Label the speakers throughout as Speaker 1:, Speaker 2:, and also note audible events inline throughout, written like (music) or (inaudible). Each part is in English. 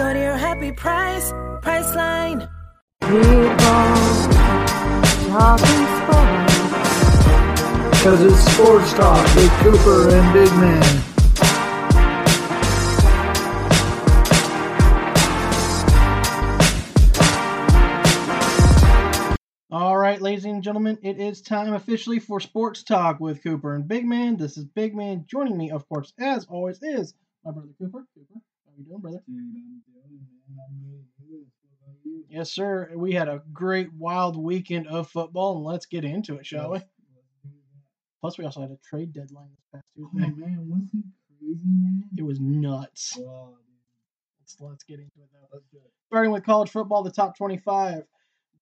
Speaker 1: Go to your happy price, Priceline. We are happy spot.
Speaker 2: Because it's sports talk with Cooper and Big Man.
Speaker 3: All right, ladies and gentlemen, it is time officially for Sports Talk with Cooper and Big Man. This is Big Man. Joining me, of course, as always, is my brother Cooper. Cooper, how you doing, brother? Yes, sir. We had a great wild weekend of football, and let's get into it, shall we? Plus, we also had a trade deadline this past Tuesday.
Speaker 2: Oh man, wasn't it crazy, man?
Speaker 3: It was nuts.
Speaker 2: Wow,
Speaker 3: Let's, let's get into it though. Starting with college football, the top 25.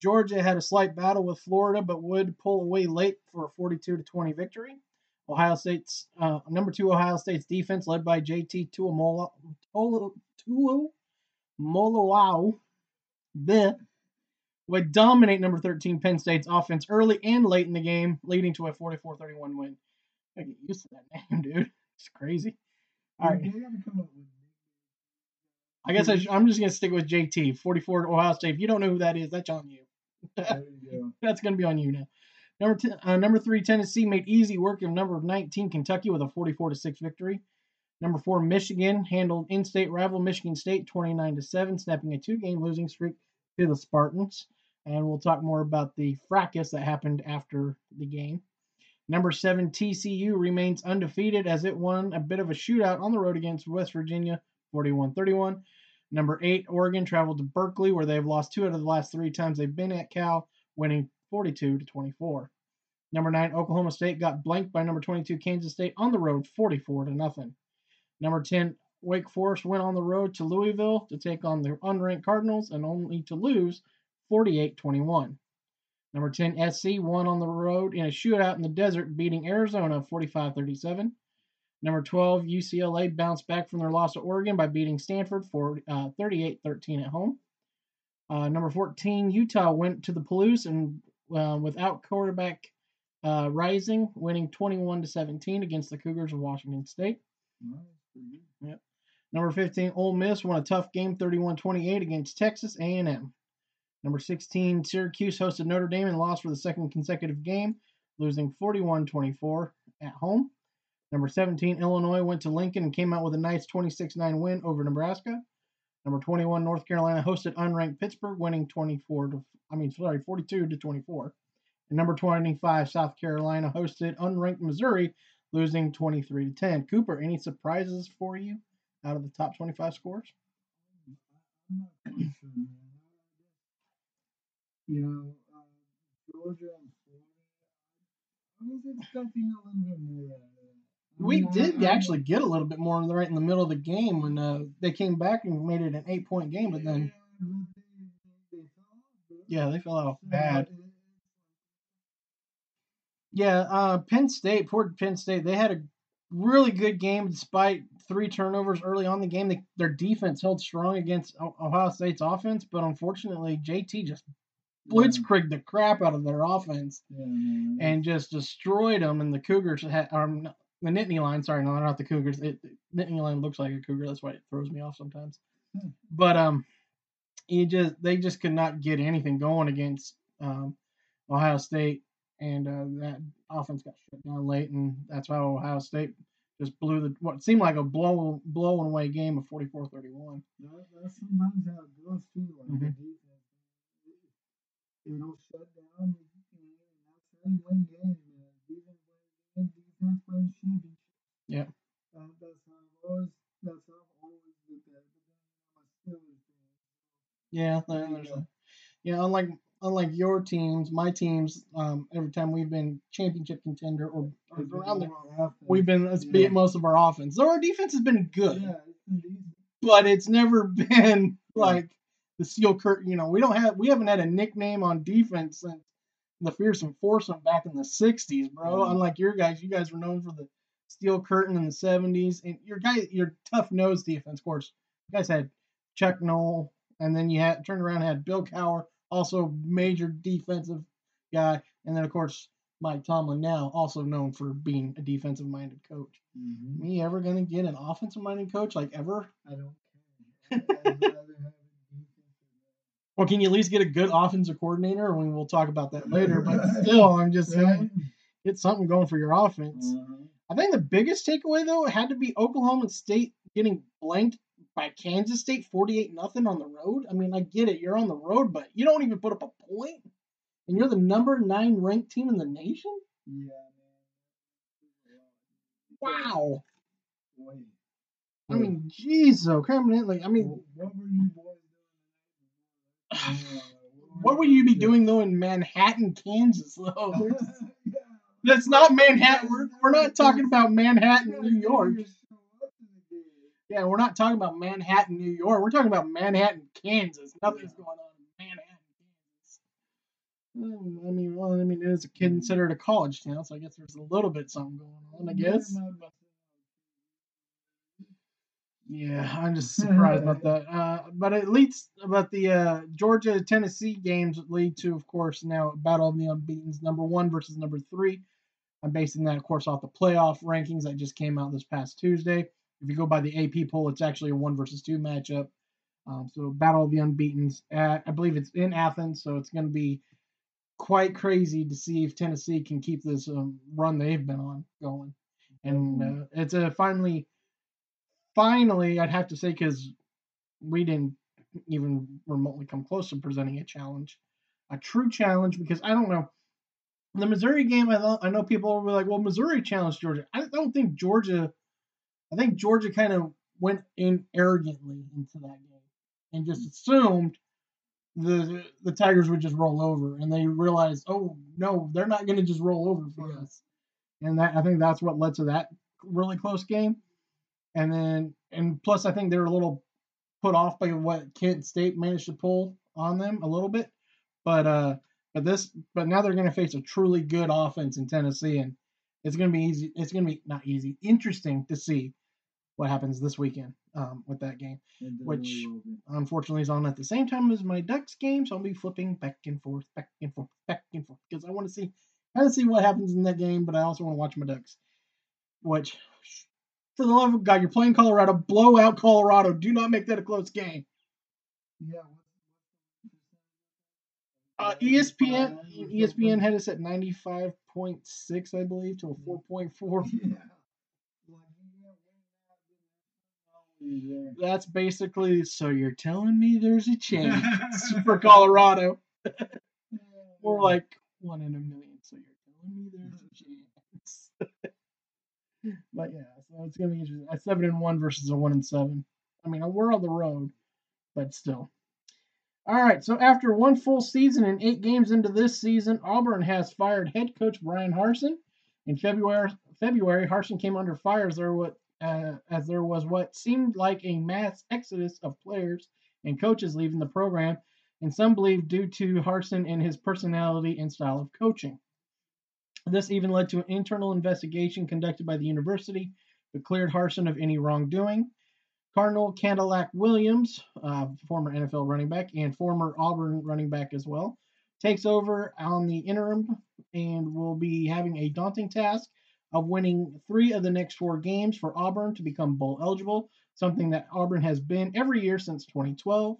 Speaker 3: Georgia had a slight battle with Florida, but would pull away late for a 42 to 20 victory. Ohio State's uh, number two Ohio State's defense, led by JT Tuamolo, Tuo- Tuo Molowau, bleh, would dominate number 13 Penn State's offense early and late in the game, leading to a 44-31 win. I get used to that (laughs) name, dude. It's crazy. All right.
Speaker 2: They gotta come up with
Speaker 3: I guess I sh- I'm just gonna stick with JT, 44 Ohio State. If you don't know who that is, that's on you.
Speaker 2: you (laughs) go.
Speaker 3: That's gonna be on you now. Number ten, uh, number three Tennessee made easy work of number 19 Kentucky with a 44 to six victory. Number four Michigan handled in-state rival Michigan State 29 to seven, snapping a two-game losing streak to the Spartans. And we'll talk more about the fracas that happened after the game. Number seven TCU remains undefeated as it won a bit of a shootout on the road against West Virginia 41 31. Number eight, Oregon traveled to Berkeley, where they've lost two out of the last three times they've been at Cal, winning 42 to 24. Number nine, Oklahoma State got blanked by number 22 Kansas State on the road, 44 to nothing. Number 10, Wake Forest went on the road to Louisville to take on the unranked Cardinals and only to lose 48 21. Number 10, SC won on the road in a shootout in the desert, beating Arizona 45 37. Number 12, UCLA bounced back from their loss to Oregon by beating Stanford for 38 13 at home. Uh, number 14, Utah went to the Palouse and uh, without quarterback uh, Rising, winning 21 to 17 against the Cougars of Washington State.
Speaker 2: Mm-hmm. pretty good.
Speaker 3: Number 15, Ole Miss won a tough game 31-28 against Texas A&M. Number 16, Syracuse hosted Notre Dame and lost for the second consecutive game, losing 41-24 at home. Number 17, Illinois went to Lincoln and came out with a nice 26-9 win over Nebraska. Number 21, North Carolina hosted unranked Pittsburgh, winning 24 to I mean sorry 42 to 24. And number 25, South Carolina hosted unranked Missouri, losing 23 to 10. Cooper, any surprises for you out of the top 25 scores?
Speaker 2: I'm not quite sure, man. You know, uh, Georgia and Florida. I was expecting a little bit more out of that.
Speaker 3: We
Speaker 2: I-
Speaker 3: did
Speaker 2: I-
Speaker 3: actually get a little bit more right in the middle of the game when uh, they came back and made it an eight point game, but then
Speaker 2: Yeah, they- fell off, bro.
Speaker 3: yeah, they fell off
Speaker 2: So,
Speaker 3: bad.
Speaker 2: it-
Speaker 3: Yeah, uh, Penn State, poor Penn State, they had a really good game despite three turnovers early on in the game. They, their defense held strong against Ohio State's offense, but unfortunately, JT just blitzkrieged the crap out of their offense and just destroyed them. And the Cougars had um, the Nittany Lion. Sorry, no, not the Cougars. It, Nittany Lion looks like a Cougar. That's why it throws me off sometimes.
Speaker 2: Hmm.
Speaker 3: But um, you just they just could not get anything going against um, Ohio State, and uh, that offense got shut down late, and that's how Ohio State just blew the what seemed like a blow blowing away game of 44-31.
Speaker 2: That, that's sometimes how it goes too. Like the
Speaker 3: Mhm.
Speaker 2: defense, shut down. You know, and that's how you win games, man. Defense wins. Defense wins championships.
Speaker 3: Yeah.
Speaker 2: Uh, that's how I've always. That's how I've always looked at it. But then I'm a Steelers fan.
Speaker 3: Yeah,
Speaker 2: There
Speaker 3: there-
Speaker 2: you
Speaker 3: there's
Speaker 2: go.
Speaker 3: yeah. Unlike unlike your teams, my teams, um, every time we've been championship contender or, or around the, we've been let's
Speaker 2: Yeah.
Speaker 3: beat most of our offense. So our defense has been good,
Speaker 2: Yeah, it's
Speaker 3: but it's never (laughs) been like the steel curtain. You know, we don't have we haven't had a nickname on defense since the fearsome foursome back in the '60s, bro.
Speaker 2: Yeah.
Speaker 3: Unlike your guys, you guys were known for the steel curtain in the '70s, and your guy, your tough nose defense. Of course, you guys had Chuck Noll, and then you had turned around and had Bill Cowher, also major defensive guy, and then of course Mike Tomlin, now also known for being a defensive minded coach.
Speaker 2: Mm-hmm.
Speaker 3: Me ever gonna get an offensive minded coach like ever?
Speaker 2: I don't care. I'd rather have a defensive
Speaker 3: Or can you at least get a good offensive coordinator? I mean, we'll talk about that later, but (laughs) still, I'm just saying, get something going for your offense.
Speaker 2: Uh-huh.
Speaker 3: I think the biggest takeaway though had to be Oklahoma State getting blanked by Kansas State 48 nothing on the road. I mean, I get it, you're on the road, but you don't even put up a point, and you're the number nine ranked team in the nation.
Speaker 2: Yeah, man.
Speaker 3: Wow.
Speaker 2: Wait.
Speaker 3: I mean, jeez, though, like, I mean,
Speaker 2: what were you boys doing (sighs)
Speaker 3: what would you be doing though in Manhattan, Kansas? Though (laughs) that's not Manhattan. We're, we're not talking about Manhattan, New York. Yeah, we're not talking about Manhattan, New York. We're talking about Manhattan, Kansas. Nothing's
Speaker 2: Yeah.
Speaker 3: going on in Manhattan, Kansas. Hmm, I mean, well, I mean, it is considered a college town, so I guess there's a little bit something going on. I guess. Yeah, I'm just (laughs) surprised about that. Uh, but it leads, but the uh, Georgia Tennessee games lead to, of course, now a battle of the unbeaten's number one versus number three. I'm basing that, of course, off the playoff rankings that just came out this past Tuesday. If you go by the AP poll, it's actually a one versus two matchup. Um, so battle of the unbeaten's. At, I believe it's in Athens, so it's going to be quite crazy to see if Tennessee can keep this um, run they've been on going. And uh, it's a finally, finally, I'd have to say because we didn't even remotely come close to presenting a challenge, a true challenge. Because I don't know the Missouri game. I I know people were like, "Well, Missouri challenged Georgia." I don't think Georgia. I think Georgia kind of went in arrogantly into that game and just assumed the the Tigers would just roll over, and they realized, oh no, they're not going to just roll over for us, and that I think that's what led to that really close game, and then and plus I think they were a little put off by what Kent State managed to pull on them a little bit, but uh, but this but now they're going to face a truly good offense in Tennessee, and it's going to be easy. It's going to be not easy, interesting to see what happens this weekend um, with that game which unfortunately is on at the same time as my Ducks game, so I'll be flipping back and forth, back and forth, back and forth because I want to see, kind of see what happens in that game, but I also want to watch my Ducks. Which, for the love of God, you're playing Colorado, blow out Colorado. Do not make that a close game.
Speaker 2: Yeah.
Speaker 3: Uh, ESPN ESPN had us at 95.6, I believe, to a 4.4.
Speaker 2: Yeah. Like, you can't win that, then
Speaker 3: That's basically so you're telling me there's a chance (laughs) for Colorado. More like one in a million. So you're telling me there's a chance. (laughs) but yeah, so it's gonna be interesting. A seven and one versus a one and seven. I mean, we're on the road, but still. All right. So after one full season and eight games into this season, Auburn has fired head coach Bryan Harsin. In February, February, Harsin came under fire as there uh, as there was what seemed like a mass exodus of players and coaches leaving the program and some believe due to Harsin and his personality and style of coaching. This even led to an internal investigation conducted by the university that cleared Harsin of any wrongdoing. Carnell Cadillac Williams, uh, former NFL running back and former Auburn running back as well, takes over on the interim and will be having a daunting task of winning three of the next four games for Auburn to become bowl eligible, something that Auburn has been every year since 2012.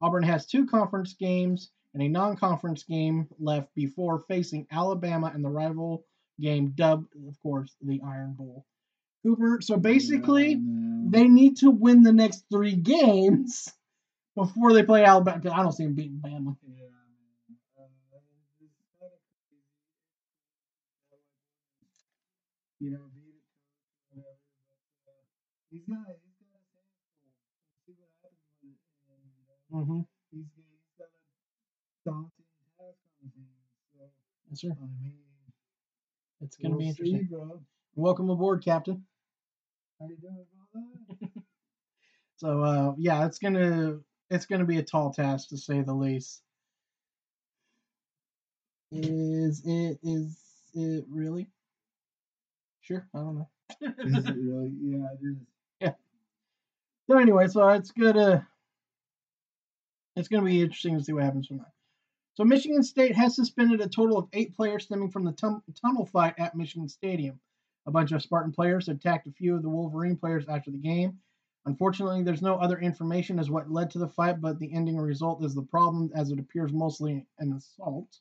Speaker 3: Auburn has two conference games and a non conference game left before facing Alabama in the rival game dubbed, of course, the Iron Bowl. Cooper. So basically, they need to win the next three games before they play Alabama. 'cause I don't see them beating Bama.
Speaker 2: Yeah, man. It's kind of crazy. You know, beat a coach or whatever, but uh, he's got he's got his hands full. We'll see what happens with. And uh,
Speaker 3: Mm-hmm.
Speaker 2: he's got a daunting task on hands. So
Speaker 3: Yes, sir.
Speaker 2: I mean,
Speaker 3: It's going to be
Speaker 2: we'll see,
Speaker 3: interesting.
Speaker 2: bro.
Speaker 3: Welcome aboard, Captain.
Speaker 2: How you doing that? (laughs)
Speaker 3: So uh, yeah, it's gonna it's gonna be a tall task to say the least. Is it is it really? Sure, I don't know. (laughs)
Speaker 2: Is it really? (laughs) Yeah, it is.
Speaker 3: So anyway, so it's gonna it's gonna be interesting to see what happens from that. So Michigan State has suspended a total of eight players stemming from the tum- tunnel fight at Michigan Stadium. A bunch of Spartan players attacked a few of the Wolverine players after the game. Unfortunately, there's no other information as what led to the fight, but the ending result is the problem, as it appears mostly an assault.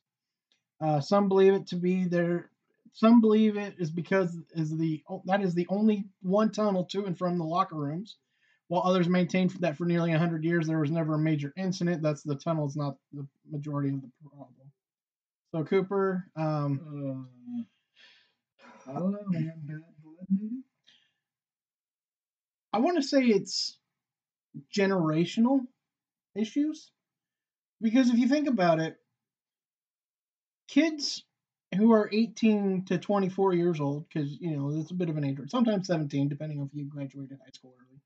Speaker 3: Uh, some believe it to be their. Some believe it is because is the that is the only one tunnel to and from the locker rooms while others maintain that for nearly 100 years there was never a major incident, that's the tunnel is not the majority of the problem. So Cooper, um,
Speaker 2: Uh, Know, man. Bad blood, maybe.
Speaker 3: I want to say it's generational issues because if you think about it, kids who are 18 to 24 years old, because you know it's a bit of an age, sometimes 17, depending on if you graduated high school early.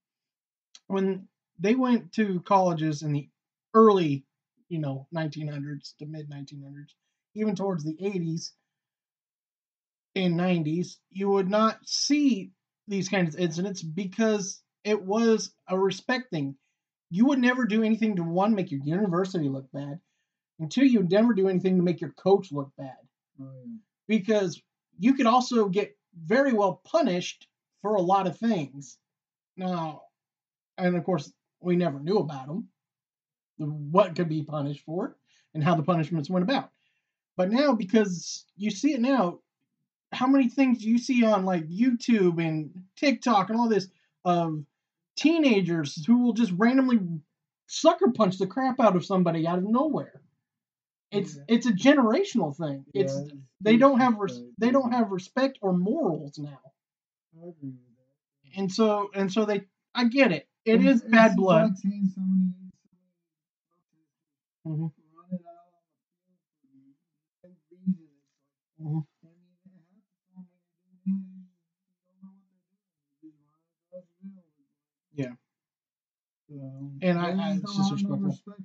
Speaker 3: When they went to colleges in the early, you know, 1900s to mid 1900s, even towards the 80s and 90s, you would not see these kinds of incidents because it was a respect thing. You would never do anything to one make your university look bad, and two, you would never do anything to make your coach look bad
Speaker 2: yeah.
Speaker 3: because you could also get very well punished for a lot of things. Now, and of course, we never knew about them, what could be punished for, and how the punishments went about. But now, because you see it now, how many things you see on like YouTube and TikTok and all this of teenagers who will just randomly sucker punch the crap out of somebody out of nowhere. It's
Speaker 2: Yeah.
Speaker 3: it's a generational thing. It's
Speaker 2: Yeah, it's
Speaker 3: they don't have res- they don't have respect or morals now.
Speaker 2: I agree with that.
Speaker 3: And so and so they I get it. It
Speaker 2: It's-
Speaker 3: is bad blood.
Speaker 2: Seeing so many, so many
Speaker 3: Mhm.
Speaker 2: protesters run it out on the field for no reason. It's like,
Speaker 3: Mhm.
Speaker 2: I mean, half the time when you're doing it, you don't know what they're doing. You just run across the field.
Speaker 3: Yeah.
Speaker 2: So,
Speaker 3: And I- I- it's
Speaker 2: don't
Speaker 3: disrespectful.
Speaker 2: respect.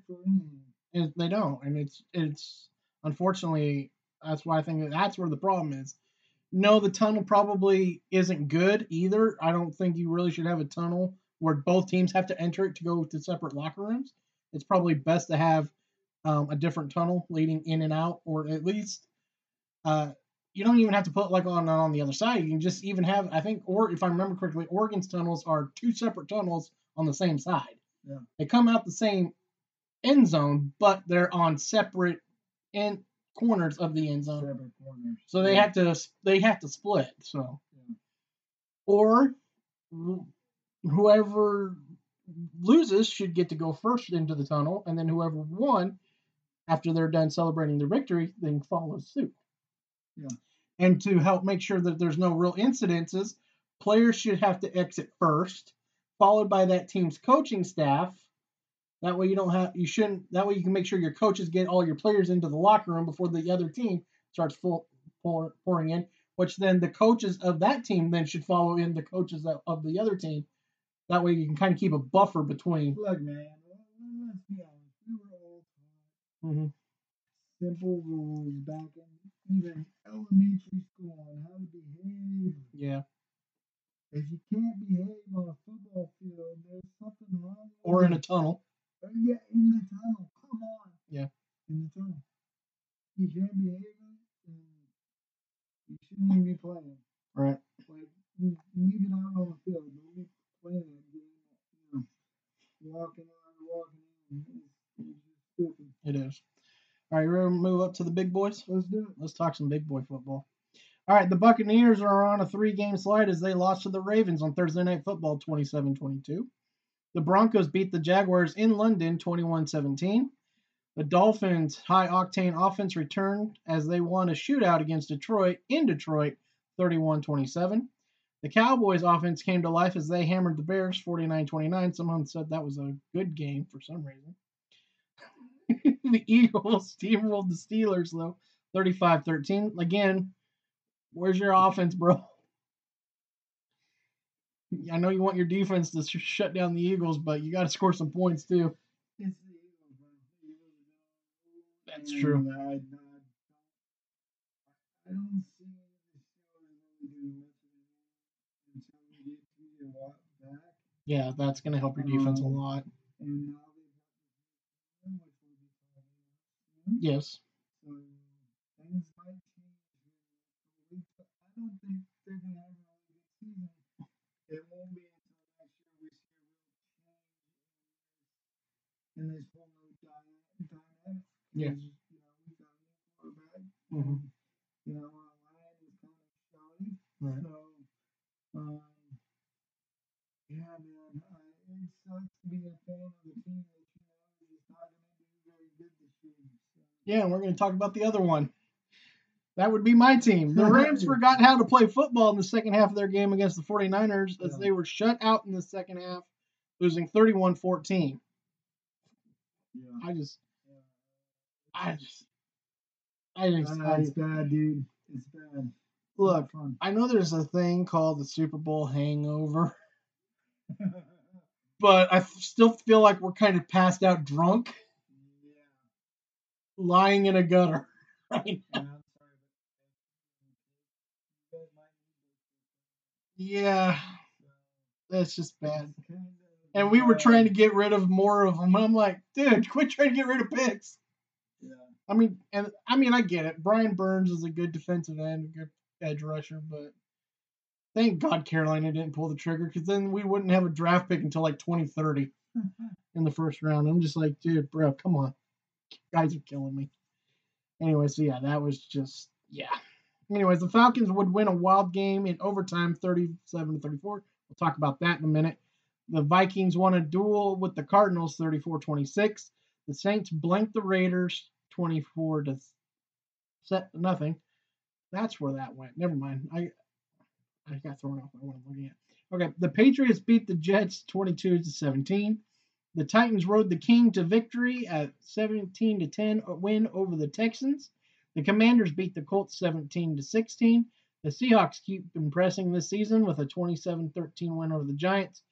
Speaker 3: And they don't, and it's it's unfortunately that's why I think that that's where the problem is. No, the tunnel probably isn't good either. I don't think you really should have a tunnel where both teams have to enter it to go to separate locker rooms. It's probably best to have um, a different tunnel leading in and out, or at least uh, you don't even have to put like on on the other side. You can just even have I think, or if I remember correctly, Oregon's tunnels are two separate tunnels on the same side.
Speaker 2: Yeah.
Speaker 3: They come out the same end zone, but they're on separate end corners of the end zone. So they
Speaker 2: Yeah.
Speaker 3: have to they have to split. So
Speaker 2: Yeah.
Speaker 3: or wh- whoever loses should get to go first into the tunnel, and then whoever won after they're done celebrating their victory, then follows suit.
Speaker 2: Yeah.
Speaker 3: And to help make sure that there's no real incidences, players should have to exit first, followed by that team's coaching staff. That way you don't have you shouldn't that way you can make sure your coaches get all your players into the locker room before the other team starts full pour, pouring in, which then the coaches of that team then should follow in the coaches of, of the other team. That way you can kind of keep a buffer between.
Speaker 2: Look, man. let- Let's be honest. We were all
Speaker 3: Mhm.
Speaker 2: simple rules back in even elementary school on how to behave.
Speaker 3: Yeah.
Speaker 2: If you can't behave on a football field, there's something wrong. with
Speaker 3: Or in a tunnel.
Speaker 2: Uh, yeah, in the tunnel. Come on.
Speaker 3: Yeah.
Speaker 2: In the tunnel. You can't behave, then you shouldn't even be playing.
Speaker 3: Right.
Speaker 2: Like, leave it out on the field. Don't be playing that game. You know, walking on, walking in. It's, it's just stupid.
Speaker 3: It is. All right, you ready to move up to the big boys?
Speaker 2: Let's do it.
Speaker 3: Let's talk some big boy football. All right, the Buccaneers are on a three-game slide as they lost to the Ravens on Thursday Night Football 27-22. The Broncos beat the Jaguars in London 21-17. The Dolphins' high-octane offense returned as they won a shootout against Detroit in Detroit 31-27. The Cowboys' offense came to life as they hammered the Bears 49-29. Someone said that was a good game for some reason. (laughs) the Eagles steamrolled the Steelers though 35-13. Again, Where's your offense, bro? (laughs) I know you want your defense to sh- shut down the Eagles, but you got to score some points too.
Speaker 2: It's the Eagles, bro. The Eagles are
Speaker 3: That's true.
Speaker 2: I, don't see the Steelers really doing much until we get TJ Watt back.
Speaker 3: Yeah, that's going to help your defense a
Speaker 2: Um,
Speaker 3: lot.
Speaker 2: And now they've got system, which will be coming out soon.
Speaker 3: Yes.
Speaker 2: So things might change here in the next couple don't think they're going to have a really good season. It won't be until next year we see a real change in this, whole new dy- dynamic.
Speaker 3: Yeah.
Speaker 2: You know, we've got a new quarterback.
Speaker 3: Mhm.
Speaker 2: and, You know, our line is kind of shoddy.
Speaker 3: Right.
Speaker 2: So, um, yeah, man, I, it sucks to be a fan of a team that you know is not going to do very good this year. So.
Speaker 3: Yeah, and we're going to talk about the other one. That would be my team. The (laughs) Rams forgot how to play football in the second half of their game against the 49ers as
Speaker 2: Yeah.
Speaker 3: they were shut out in the second half, losing 31 14.
Speaker 2: Yeah.
Speaker 3: I just. I just, I just, I,
Speaker 2: it's bad, dude. It's bad.
Speaker 3: look. I know there's a thing called the Super Bowl hangover, (laughs) but I still feel like we're kind of passed out drunk,
Speaker 2: yeah.
Speaker 3: lying in a gutter. (laughs) Right?
Speaker 2: And
Speaker 3: Yeah, that's just bad.
Speaker 2: It's kind of
Speaker 3: And we were trying to get rid of more of them. I'm like, dude, (laughs) quit trying to get rid of picks.
Speaker 2: Yeah.
Speaker 3: I mean, and I mean, I get it. Brian Burns is a good defensive end, a good edge rusher, but thank God Carolina didn't pull the trigger because then we wouldn't have a draft pick until like 2030 mm-hmm. in the first round. I'm just like, dude, bro, come on. Guys are killing me. Anyway, so yeah, that was just, yeah. Anyways, the Falcons would win a wild game in overtime 37 to 34. We'll talk about that in a minute. The Vikings won a duel with the Cardinals 34 26. The Saints blanked the Raiders 24 to set nothing. That's where that went. Never mind. I I got thrown off by what I'm looking at. Okay, the Patriots beat the Jets 22 to 17. The Titans rode the King to victory at 17 to 10 uh, win over the Texans. The Commanders beat the Colts 17 to 16. The Seahawks keep impressing this season with a 27-13 win over the Giants.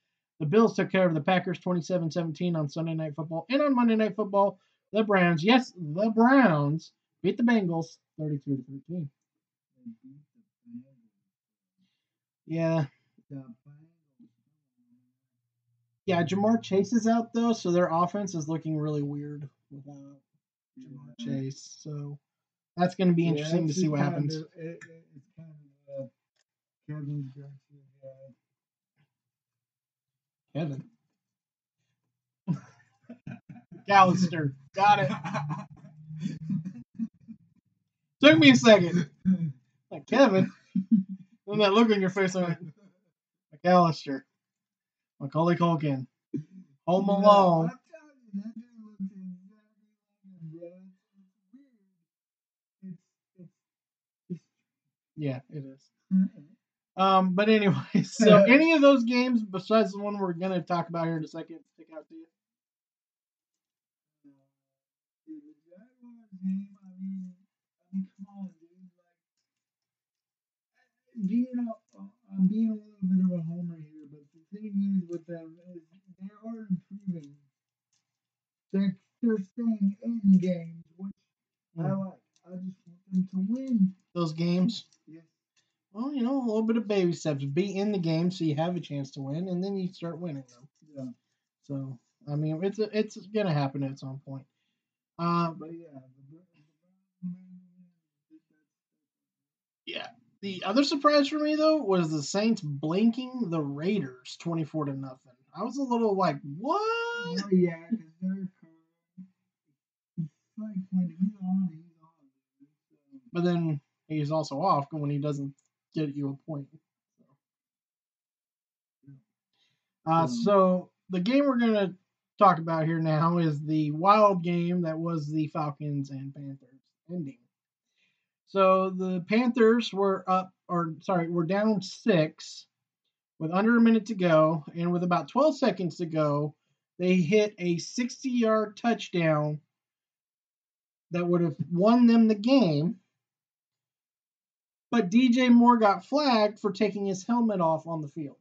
Speaker 3: The Bills took care of the Packers 27-17 on Sunday Night Football. And on Monday Night Football, the Browns, yes, the Browns beat the Bengals 33 to 13.
Speaker 2: They beat the Bengals.
Speaker 3: Yeah. Yeah, Ja'Marr Chase is out though, so their offense is looking really weird without Ja'Marr
Speaker 2: Yeah.
Speaker 3: Chase. So that's going to be
Speaker 2: Yeah,
Speaker 3: interesting to see what happens.
Speaker 2: Of, it, it, it's kind of uh, Kevin's go-to.
Speaker 3: Kevin. (laughs) Callister. Got it. Took me a second. Like Kevin. Then that look on your face, I'm like, McCallister. Macaulay Culkin. Home
Speaker 2: No,
Speaker 3: Alone.
Speaker 2: I'm telling you, that dude looks exactly like him, bro. It's, it's weird. It's, it's,
Speaker 3: Yeah, it is.
Speaker 2: it's
Speaker 3: Um, but anyway, (laughs) so (laughs) any of those games besides the one we're gonna talk about here in a second stick out to you?
Speaker 2: Dude, the Jaguars game, I mean, I mean, come on, dude. Like, being a, I'm being a little bit of a homer here, but the thing is with them is they are improving. They're they're staying in games, which I
Speaker 3: Mm.
Speaker 2: like. I just want them to win.
Speaker 3: Those games. Well, you know, a little bit of baby steps. Be in the game so you have a chance to win, and then you start winning them.
Speaker 2: Yeah.
Speaker 3: So, I mean, it's it's gonna happen at some point. Uh,
Speaker 2: But yeah, the, Bra- the Browns,
Speaker 3: yeah. The other surprise for me though was the Saints blinking the Raiders twenty four to nothing. I was a little like, what?
Speaker 2: Oh yeah, because they're. Like when he's on, he's on.
Speaker 3: But then he's also off when he doesn't get you a point. Uh,
Speaker 2: Um,
Speaker 3: so the game we're gonna talk about here now is the wild game that was the Falcons and Panthers ending. So the Panthers were up, or sorry, were down six with under a minute to go, and with about 12 seconds to go, they hit a 60 yard touchdown that would have won them the game. But DJ Moore got flagged for taking his helmet off on the field.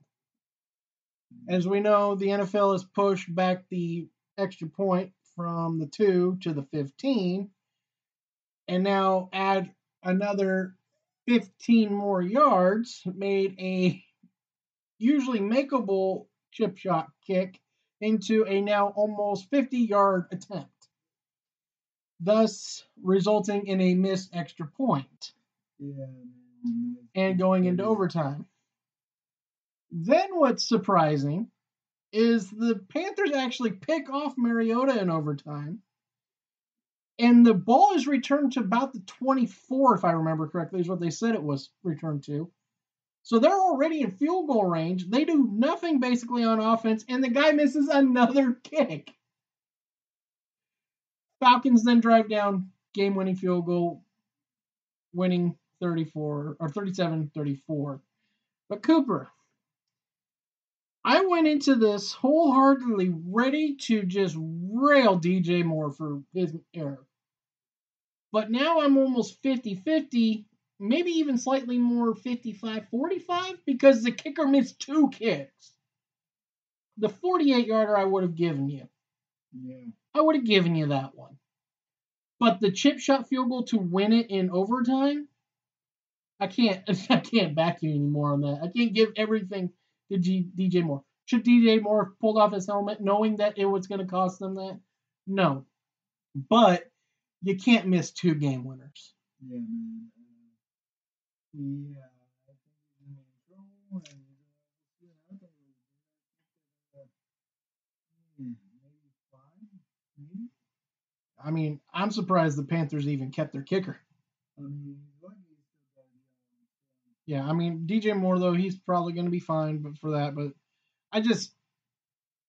Speaker 3: As we know, the NFL has pushed back the extra point from the 2 to the 15 and now add another 15 more yards, made a usually makeable chip shot kick into a now almost 50 yard attempt, thus resulting in a missed extra point
Speaker 2: Yeah,
Speaker 3: and going into overtime. Then what's surprising is the Panthers actually pick off Mariota in overtime. And the ball is returned to about the 24, if I remember correctly, is what they said it was returned to. So they're already in field goal range. They do nothing basically on offense, and the guy misses another (laughs) kick. Falcons then drive down game winning field goal, winning 34 or 37 34. But Cooper, I went into this wholeheartedly ready to just rail DJ Moore for his error. But now I'm almost 50 50, maybe even slightly more 55 45 because the kicker missed two kicks. The 48 yarder I would have given you.
Speaker 2: Yeah.
Speaker 3: I would have given you that one. But the chip shot field goal to win it in overtime, I can't (laughs) I can't back you anymore on that. I can't give everything to G, DJ Moore. Should DJ Moore have pulled off his helmet knowing that it was going to cost them that? No. But you can't miss two game winners.
Speaker 2: Yeah, man. Yeah, I think he's in trouble, and uh, yeah, I think it was, yeah, maybe five, maybe.
Speaker 3: I mean, I'm surprised the Panthers even kept their kicker.
Speaker 2: I mean, he's lucky he still got it.
Speaker 3: Yeah, I mean DJ Moore though he's probably going to be fine, but for that, but I just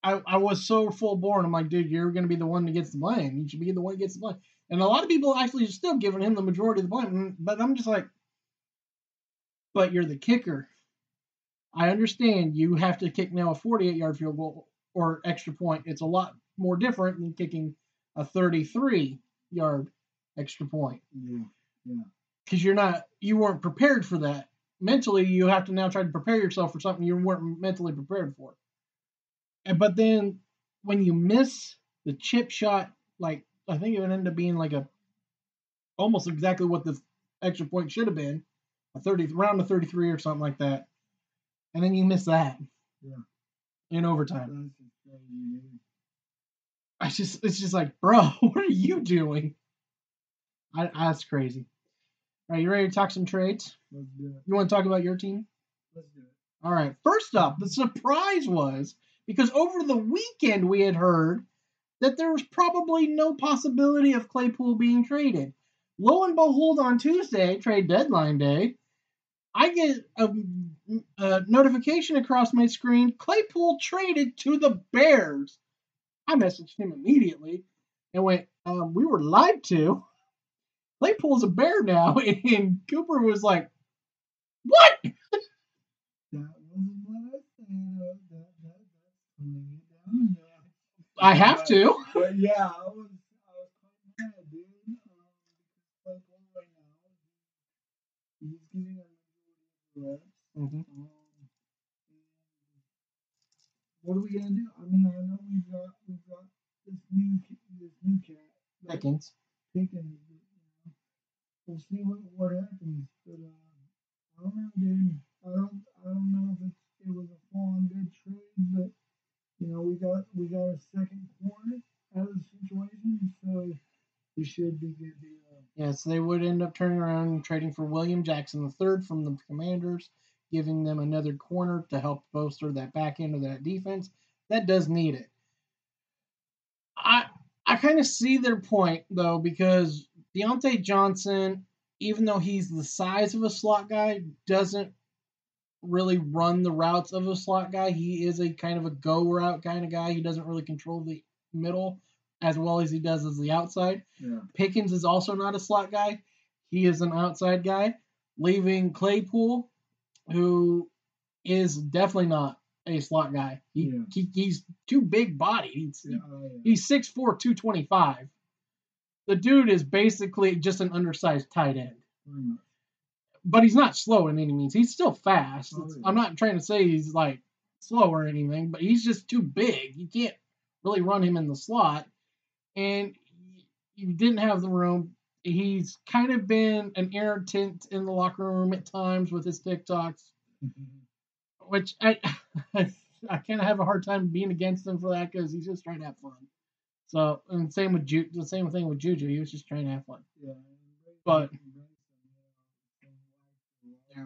Speaker 3: I I was so full born. I'm like, dude, you're going to be the one that gets the blame. You should be the one that gets the blame. And a lot of people actually are still giving him the majority of the blame. But I'm just like, but you're the kicker. I understand you have to kick now a 48 yard field goal or extra point. It's a lot more different than kicking a 33 yard extra point
Speaker 2: Yeah, Yeah,
Speaker 3: because you're not you weren't prepared for that mentally you have to now try to prepare yourself for something you weren't mentally prepared for and but then when you miss the chip shot like i think it would end up being like a almost exactly what the extra point should have been a 30 round of 33 or something like that and then you miss that
Speaker 2: Yeah.
Speaker 3: in overtime
Speaker 2: that's just crazy, dude.
Speaker 3: i just it's just like bro (laughs) what are you doing I, that's crazy all right you ready to talk some trades
Speaker 2: Let's do it.
Speaker 3: you want to talk about your team
Speaker 2: Let's do it.
Speaker 3: All right. First up, the surprise was because over the weekend we had heard that there was probably no possibility of Claypool being traded. Lo and behold, on Tuesday, trade deadline day, I get a, a notification across my screen Claypool traded to the Bears. I messaged him immediately and went, um, We were lied to. Claypool's a bear now. (laughs) And Cooper was like, What?
Speaker 2: That wasn't what I
Speaker 3: have to.
Speaker 2: But yeah, I was, I was quite mad, dude. Because Claypool right now, he's getting a majority of the reps.
Speaker 3: Mm-hmm.
Speaker 2: Um, what are we gonna do? I mean, I know we've got we've got this new this new cat
Speaker 3: Pickens.
Speaker 2: Pickens. We'll see what what happens. But uh, I don't know, dude. I don't I don't know if it was a full on good trade, but you know we got we got a second corner out of the situation, so we should be good to go.
Speaker 3: Yes, they would end up turning around and trading for William Jackson III from the Commanders, giving them another corner to help bolster that back end of that defense. That does need it. I I kind of see their point though because Diontae Johnson, even though he's the size of a slot guy, doesn't really run the routes of a slot guy. He is a kind of a go route kind of guy. He doesn't really control the middle as well as he does as the outside.
Speaker 2: Yeah.
Speaker 3: Pickens is also not a slot guy. He is an outside guy, leaving Claypool, who is definitely not a slot guy. He,
Speaker 2: Yeah.
Speaker 3: he he's too big body. He's
Speaker 2: Yeah. oh,
Speaker 3: he's 6'4", 225. The dude is basically just an undersized tight end.
Speaker 2: Much.
Speaker 3: But he's not slow in any means. He's still fast.
Speaker 2: Oh, yeah.
Speaker 3: I'm not trying to say he's like slow or anything, but he's just too big. You can't really run him in the slot. And you didn't have the room. He's kind of been an irritant in the locker room at times with his TikToks, mm-hmm. which I (laughs) I kind of have a hard time being against him for that because he's just trying to have fun. So and same with Ju- the same thing with Juju. He was just trying to have fun.
Speaker 2: Yeah.
Speaker 3: But-
Speaker 2: Yeah.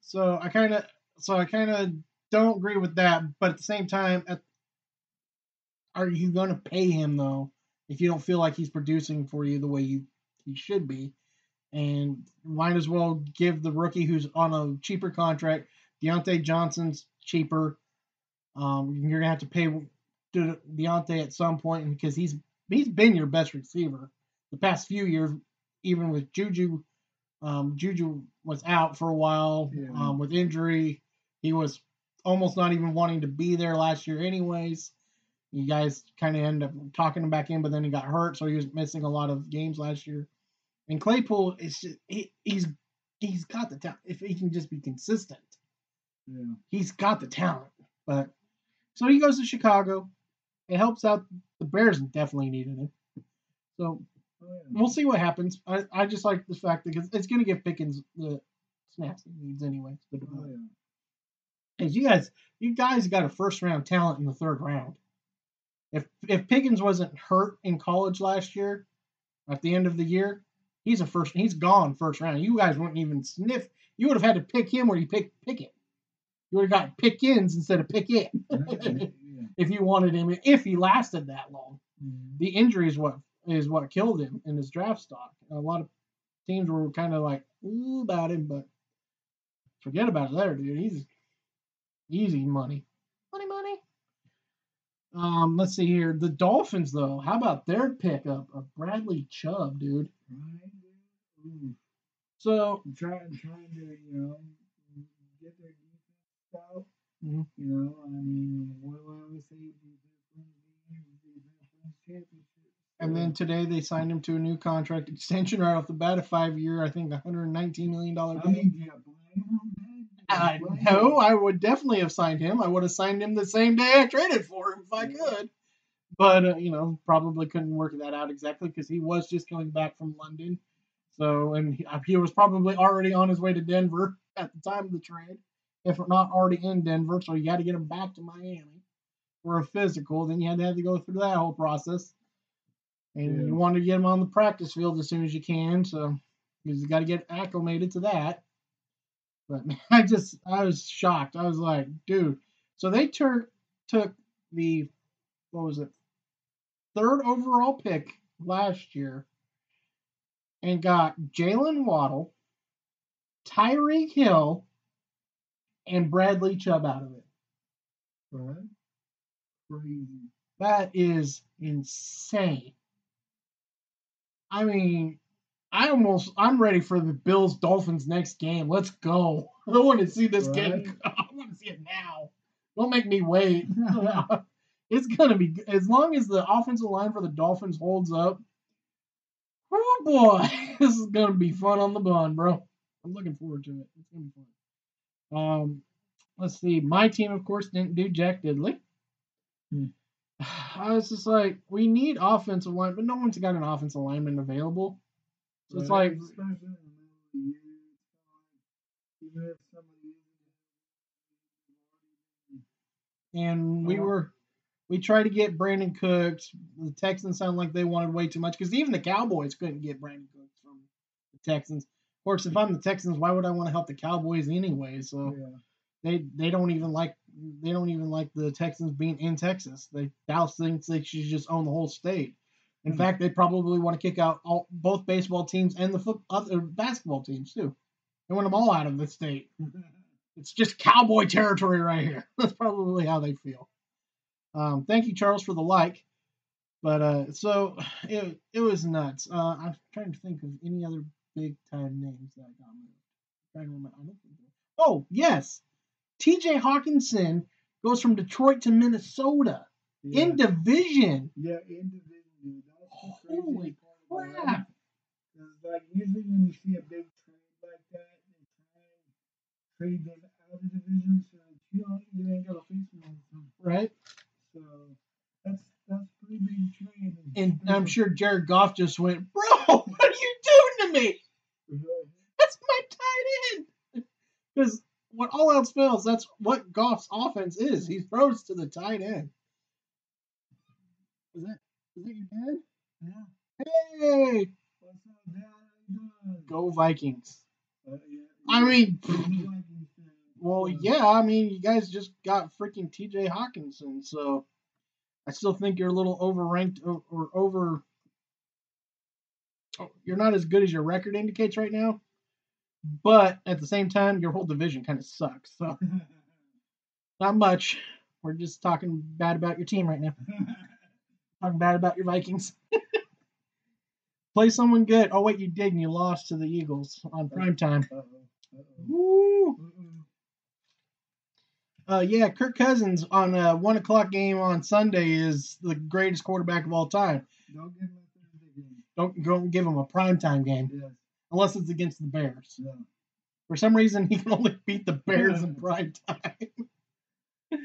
Speaker 3: So I kind of so I kind of don't agree with that. But at the same time, at, are you going to pay him though if you don't feel like he's producing for you the way you he should be? And might as well give the rookie who's on a cheaper contract. Diontae Johnson's cheaper. Um, you're gonna have to pay De- Diontae at some point because he's he's been your best receiver the past few years, even with Juju. Um, Juju was out for a while
Speaker 2: Yeah.
Speaker 3: um, with injury. He was almost not even wanting to be there last year, anyways. You guys kind of ended up talking him back in, but then he got hurt, so he was missing a lot of games last year. And Claypool is just he, he's he's got the talent if he can just be consistent
Speaker 2: Yeah.
Speaker 3: he's got the talent. But so he goes to Chicago. It helps out. The Bears definitely needed it. So we'll see what happens. I, I just like the fact that it's going to give Pickens the snaps he needs anyway. to
Speaker 2: Oh, yeah.
Speaker 3: You guys, you guys got a first round talent in the third round. If if Pickens wasn't hurt in college last year, at the end of the year, he's a first. He's gone first round. You guys wouldn't even sniff. You would have had to pick him where you pick Pickett. You would have got Pickens instead of Pickett (laughs)
Speaker 2: yeah.
Speaker 3: If you wanted him. If he lasted that long,
Speaker 2: Mhm.
Speaker 3: the injury is what is what killed him in his draft stock. A lot of teams were kind of like ooh about him, but forget about it there, dude. He's easy money, money, money. Um, let's see here. The Dolphins, though, how about their pickup of Bradley Chubb, dude?
Speaker 2: Ooh.
Speaker 3: So
Speaker 2: trying, trying to, you know, get their defense out. You know, I mean, what do I always say? Defense wins games, defense wins championships.
Speaker 3: And then today they signed him to a new contract extension right off the bat, a five year, I think, 119 million dollar
Speaker 2: I
Speaker 3: deal.
Speaker 2: mean, do you blame him? man? Do you
Speaker 3: I no, I would definitely have signed him. I would have signed him the same day I traded for him if I could. But uh, you know, probably couldn't work that out exactly because he was just coming back from London. So, and he, he was probably already on his way to Denver at the time of the trade, if not already in Denver. So you had to get him back to Miami for a physical. Then you had to have to go through that whole process, and
Speaker 2: Yeah.
Speaker 3: you want to get him on the practice field as soon as you can. So because you got to get acclimated to that. But (laughs) man, I just I was shocked. I was like, dude. So they took took the what was it third overall pick last year and got Jaylen Waddle, Tyreek Hill, and Bradley Chubb out of it.
Speaker 2: Right? Crazy.
Speaker 3: That is insane. I mean, I almost I'm ready for the Bills Dolphins next game. Let's go. (laughs) I want to see this game. (laughs) I want to see it now. Don't make me wait. (laughs) it's gonna be as long as the offensive line for the Dolphins holds up. Oh boy, this is gonna be fun on the bun, bro. I'm looking forward to it. It's gonna be fun. Um, let's see. My team, of course, didn't do Jack Diddley.
Speaker 2: Hmm. (sighs)
Speaker 3: I was just like, we need offensive line, but no one's got an offensive lineman available. So it's
Speaker 2: Right?
Speaker 3: like,
Speaker 2: Especially in the middle of the year, it's fine. Even if somebody isn't
Speaker 3: and we
Speaker 2: Uh-huh.
Speaker 3: were, we tried to get Brandin Cooks. The Texans sound like they wanted way too much because even the Cowboys couldn't get Brandin Cooks from the Texans. Of course, if I'm the Texans, why would I want to help the Cowboys anyway? So
Speaker 2: yeah.
Speaker 3: they they don't even like they don't even like the Texans being in Texas. They Dallas thinks they should just own the whole state. In
Speaker 2: Hmm.
Speaker 3: fact, they probably want to kick out all, both baseball teams and the foot, other basketball teams too. They want them all out of the state. It's just cowboy territory right here. (laughs) That's probably how they feel. Um, thank you, Charles, for the like. But uh, so (sighs) it it was nuts. Uh, I'm trying to think of any other big time names that got moved. trying to remember. I there- Oh yes, T.J. Hockenson goes from Detroit to Minnesota
Speaker 2: yeah.
Speaker 3: in division.
Speaker 2: yeah, in division, dude. That's the craziest
Speaker 3: Holy
Speaker 2: part about it.
Speaker 3: crap!
Speaker 2: 'Cause, like usually when you see a big trade like that, they try and trade them out of the division so you don't you ain't gotta face them all the time.
Speaker 3: Right,
Speaker 2: So that's
Speaker 3: and I'm sure Jared Goff just went, "Bro, (laughs) what are you doing to me? That's my tight end." (laughs) Because when all else fails, that's what Goff's offense is. He throws to the tight end. Is that is that your dad?
Speaker 2: Yeah.
Speaker 3: Hey,
Speaker 2: What's up, Dad? How you doing?
Speaker 3: go Vikings!
Speaker 2: Uh, yeah.
Speaker 3: I mean,
Speaker 2: He's a Vikings fan,
Speaker 3: well, yeah. I mean, you guys just got freaking T.J. Hockenson, so I still think you're a little overranked or, or over. oh, You're not as good as your record indicates right now, but at the same time, your whole division kind of sucks. So (laughs) not much. We're just talking bad about your team right now. (laughs) Talking bad about your Vikings. (laughs) Play someone good. Oh wait, you did, and you lost to the Eagles on prime time.
Speaker 2: Uh-oh. Uh-oh.
Speaker 3: Woo! Uh, yeah, Kirk Cousins on a one o'clock game on Sunday is the greatest quarterback of all time.
Speaker 2: Don't give him a Thursday game.
Speaker 3: Don't don't give him a primetime game
Speaker 2: Yes.
Speaker 3: unless it's against the Bears.
Speaker 2: Yeah.
Speaker 3: For some reason, he can only beat the Bears in (laughs) prime time. (laughs)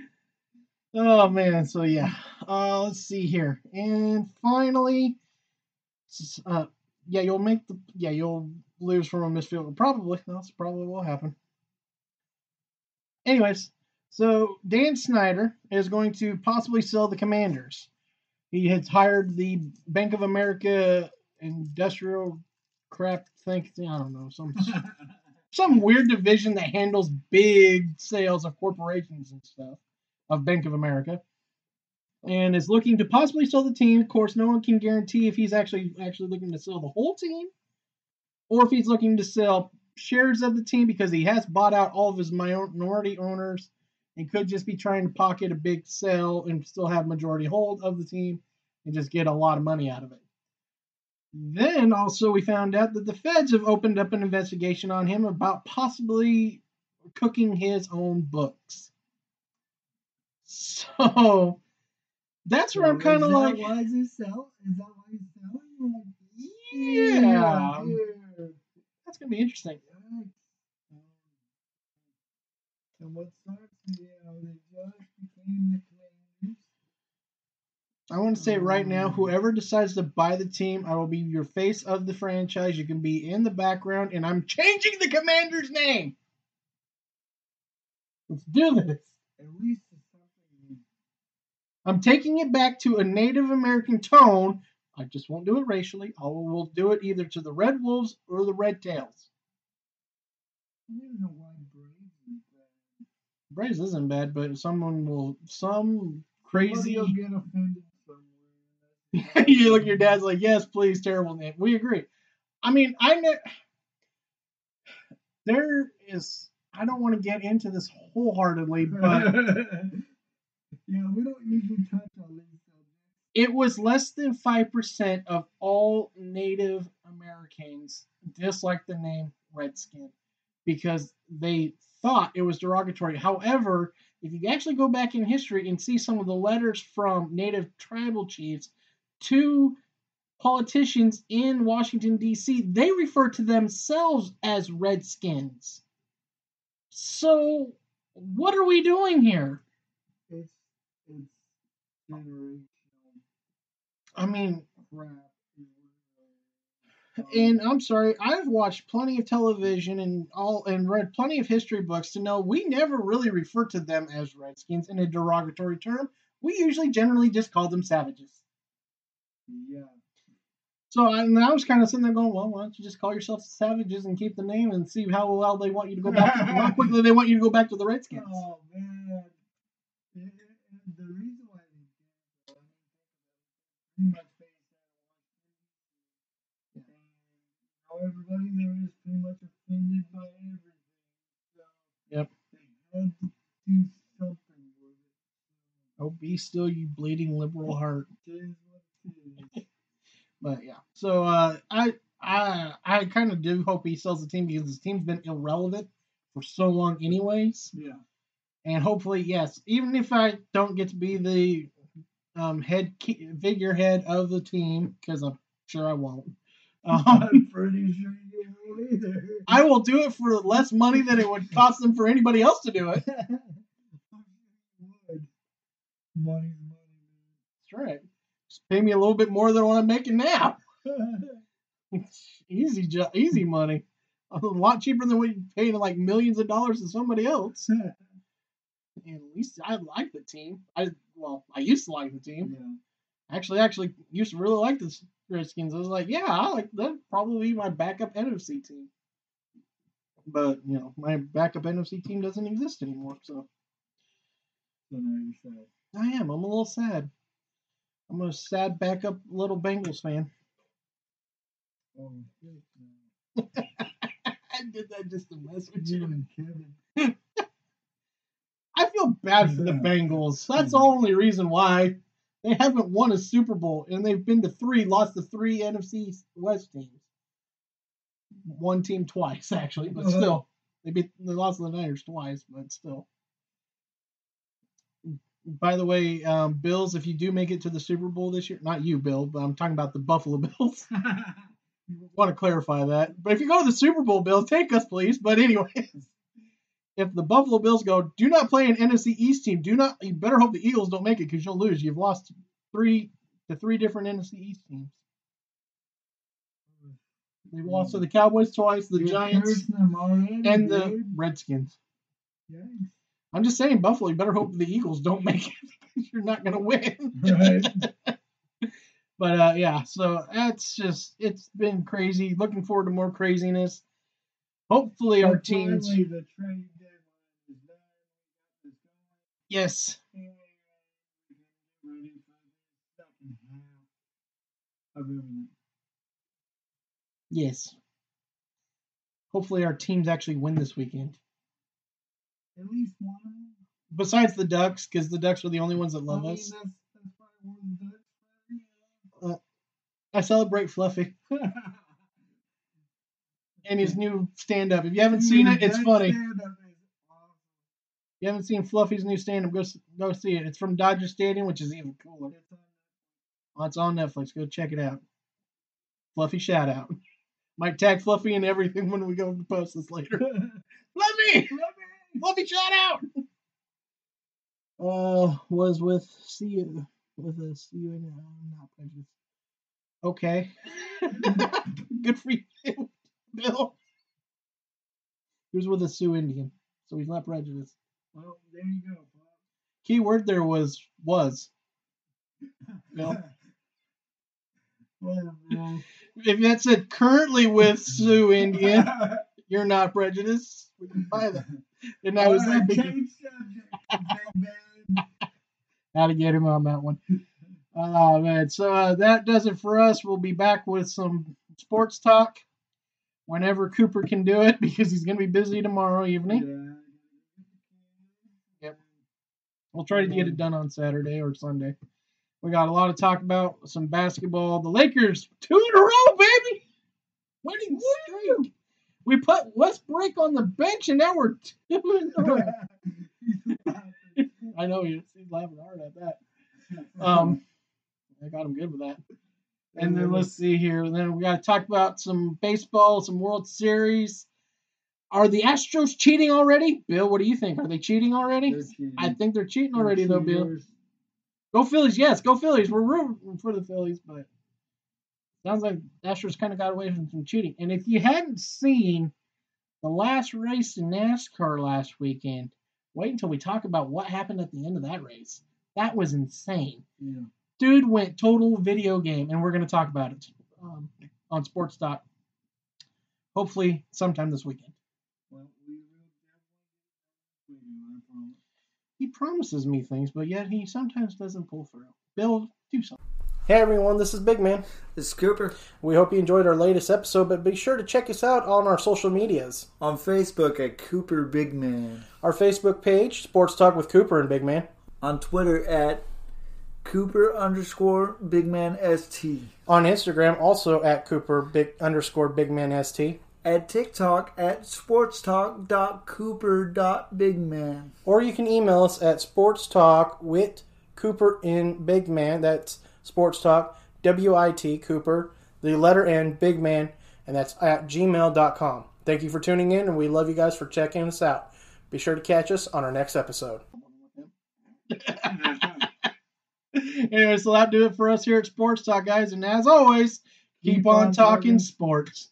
Speaker 3: oh man, so yeah. Uh, let's see here, and finally, uh, yeah, you'll make the yeah you'll lose from a misfield. Probably that's probably what will happen. Anyways, so Dan Snyder is going to possibly sell the Commanders. He has hired the Bank of America industrial crap thing. I don't know some (laughs) some weird division that handles big sales of corporations and stuff of Bank of America, and is looking to possibly sell the team. Of course, no one can guarantee if he's actually actually looking to sell the whole team, or if he's looking to sell shares of the team because he has bought out all of his minority owners and could just be trying to pocket a big sale and still have majority hold of the team and just get a lot of money out of it. Then also we found out that the feds have opened up an investigation on him about possibly cooking his own books. So that's where I'm kind of like,
Speaker 2: Why is he sell? Is that why he's selling? Like,
Speaker 3: yeah, that's gonna be interesting.
Speaker 2: And what sucks is, you know, they just became the Commanders.
Speaker 3: I want to say right now, whoever decides to buy the team, I will be your face of the franchise. You can be in the background, and I'm changing the commander's name. Let's do this.
Speaker 2: At least it's something.
Speaker 3: I'm taking it back to a Native American tone. I just won't do it racially. I will do it either to the Red Wolves or the Red Tails.
Speaker 2: I don't know why Braves is bad.
Speaker 3: Braves isn't bad, but someone will, some crazy.
Speaker 2: Will get offended somewhere. (laughs)
Speaker 3: you look at your dad's like, yes, please, terrible name. We agree. I mean, I know there is. I don't want to get into this wholeheartedly, (laughs) but
Speaker 2: yeah, we don't usually touch on this.
Speaker 3: it was less than five percent of all Native Americans dislike the name Redskin because they thought it was derogatory. However, if you actually go back in history and see some of the letters from Native tribal chiefs to politicians in Washington, D.C., they refer to themselves as Redskins. So, what are we doing here?
Speaker 2: It's it's generational
Speaker 3: I mean,
Speaker 2: crap.
Speaker 3: And I'm sorry, I've watched plenty of television and all and read plenty of history books to know we never really refer to them as Redskins in a derogatory term. We usually generally just call them savages.
Speaker 2: yeah.
Speaker 3: So I, and I was kind of sitting there going, well, why don't you just call yourself savages and keep the name and see how well they want you to go back, to, how (laughs) quickly they want you to go back to the Redskins.
Speaker 2: Oh man, everybody there is pretty much offended by everything. So yep. They had to do something with it. Oh,
Speaker 3: be still, you bleeding liberal heart. (laughs) but yeah, so uh, I I I kind of do hope he sells the team because his team's been irrelevant for so long, anyways.
Speaker 2: Yeah.
Speaker 3: And hopefully, yes, even if I don't get to be the um, head figurehead of the team, because I'm sure I won't. Um,
Speaker 2: I'm (laughs) pretty sure you won't either.
Speaker 3: I will do it for less money than it would cost them for anybody else to do it. (laughs)
Speaker 2: would. money.
Speaker 3: That's right. Just pay me a little bit more than what I'm making now.
Speaker 2: money. (laughs)
Speaker 3: easy, jo- easy money. A lot cheaper than what you're paying like millions of dollars to somebody else. And at least I like the team. I well, I used to like the team.
Speaker 2: yeah.
Speaker 3: Actually, actually used to really like the Redskins. I was like, yeah, I like that. Probably my backup NFC team. But you know, my backup NFC team doesn't exist anymore. So
Speaker 2: So now you're sad.
Speaker 3: I am. I'm a little sad. I'm a sad backup little Bengals fan.
Speaker 2: Oh, shit. (laughs)
Speaker 3: I did that just to mess with
Speaker 2: You
Speaker 3: you.
Speaker 2: and Kevin. (laughs)
Speaker 3: I feel bad for the Bengals. That's the only reason why they haven't won a Super Bowl, and they've been to three, lost to three NFC West teams. One team twice, actually, but
Speaker 2: Uh-huh.
Speaker 3: still, they beat they lost to the Niners twice, but still. By the way, um, Bills, if you do make it to the Super Bowl this year, not you, Bill, but I'm talking about the Buffalo (laughs) Bills. (laughs) want to clarify that. But if you go to the Super Bowl, Bills, take us, please. But anyways, if the Buffalo Bills go, do not play an NFC East team. Do not. You better hope the Eagles don't make it because you'll lose. You've lost three to three different NFC East teams. They've lost to the Cowboys twice, the
Speaker 2: You're
Speaker 3: Giants,
Speaker 2: already,
Speaker 3: and the
Speaker 2: dude.
Speaker 3: Redskins.
Speaker 2: Yikes.
Speaker 3: I'm just saying, Buffalo. You better hope the Eagles don't make it (laughs) because you're not going to win.
Speaker 2: Right. (laughs)
Speaker 3: But uh, yeah, so that's just it's been crazy. Looking forward to more craziness. Hopefully, our teams.
Speaker 2: the trade deadline is done. We got this going.
Speaker 3: Yes,
Speaker 2: and we can get ready for the second half of everything.
Speaker 3: yes. Hopefully, our teams actually win this weekend.
Speaker 2: At least one.
Speaker 3: Besides the Ducks, because the Ducks are the only ones that love
Speaker 2: I mean,
Speaker 3: us.
Speaker 2: That's, that's Dutch
Speaker 3: I celebrate Fluffy (laughs) and his new stand-up. If you haven't seen it, it's funny. If
Speaker 2: stand-up is awesome.
Speaker 3: You haven't seen Fluffy's new stand-up, go go see it. It's from Dodger Stadium, which is even cooler.
Speaker 2: It's on
Speaker 3: Oh, it's on Netflix. Go check it out. Fluffy shout out. (laughs) Might tag Fluffy and everything when we go to post this later. (laughs) Fluffy! Fluffy shout out! Uh, was with see you with a see you in uh, not prejudice. Okay. (laughs) Good for you, Bill. He was with a Sioux Indian, so he's not prejudiced.
Speaker 2: Well, there you go,
Speaker 3: Key word there was was.
Speaker 2: Bob. (laughs) Well, well.
Speaker 3: If that said currently with Sioux Indian, (laughs) you're not prejudiced. We can buy that. And I was
Speaker 2: All right,
Speaker 3: like,
Speaker 2: change subject, big
Speaker 3: how to get him on that one. Oh man, so uh, that does it for us. We'll be back with some sports talk whenever Cooper can do it (laughs) because he's going to be busy tomorrow evening.
Speaker 2: Yeah.
Speaker 3: Yep. We'll try to get it done on Saturday or Sunday. We got a lot to talk about. Some basketball. The Lakers two in a row, baby, winning streak. We put Westbrook on the bench, and now we're two in a row. (laughs) I know he's laughing hard at that. (laughs) Um, I got him good with that. And then let's see here. And then we got to talk about some baseball, some World Series. Are the Astros cheating already? Bill, what do you think? Are they cheating already?
Speaker 2: Cheating.
Speaker 3: I think they're cheating
Speaker 2: They're
Speaker 3: already, though, Bill. Go Phillies, yes, go Phillies. We're rooting for the Phillies, but sounds like Astros kind of got away from some cheating. And if you hadn't seen the last race in NASCAR last weekend, wait until we talk about what happened at the end of that race. That was insane.
Speaker 2: Yeah.
Speaker 3: Dude went total video game, and we're going to talk about it um, on Sports Talk. Hopefully, sometime this weekend.
Speaker 2: Well, we will definitely get it done this weekend, I promise.
Speaker 3: He promises me things, but yet he sometimes doesn't pull through. Bill, do something. Hey everyone, this is Big Man.
Speaker 4: This is Cooper
Speaker 3: We hope you enjoyed our latest episode, but be sure to check us out on our social medias.
Speaker 4: on Facebook at Cooper Big Man,
Speaker 3: Our Facebook page, Sports Talk with Cooper and Big Man.
Speaker 4: on Twitter at
Speaker 2: Cooper underscore Big Man ST.
Speaker 3: On Instagram, also at Cooper Big underscore Big Man ST.
Speaker 2: At TikTok at sportstalk.cooper.bigman.
Speaker 3: Or you can email us at sports talk with Cooper in Big Man. That's sports talk W I T Cooper, the letter N Big Man, and that's at gmail.com. Thank you for tuning in, and we love you guys for checking us out. Be sure to catch us on our next episode. (laughs) anyway, so that'll do it for us here at Sports Talk, guys. And as always, keep,
Speaker 2: Keep
Speaker 3: on,
Speaker 2: on
Speaker 3: talking,
Speaker 2: talking.
Speaker 3: sports.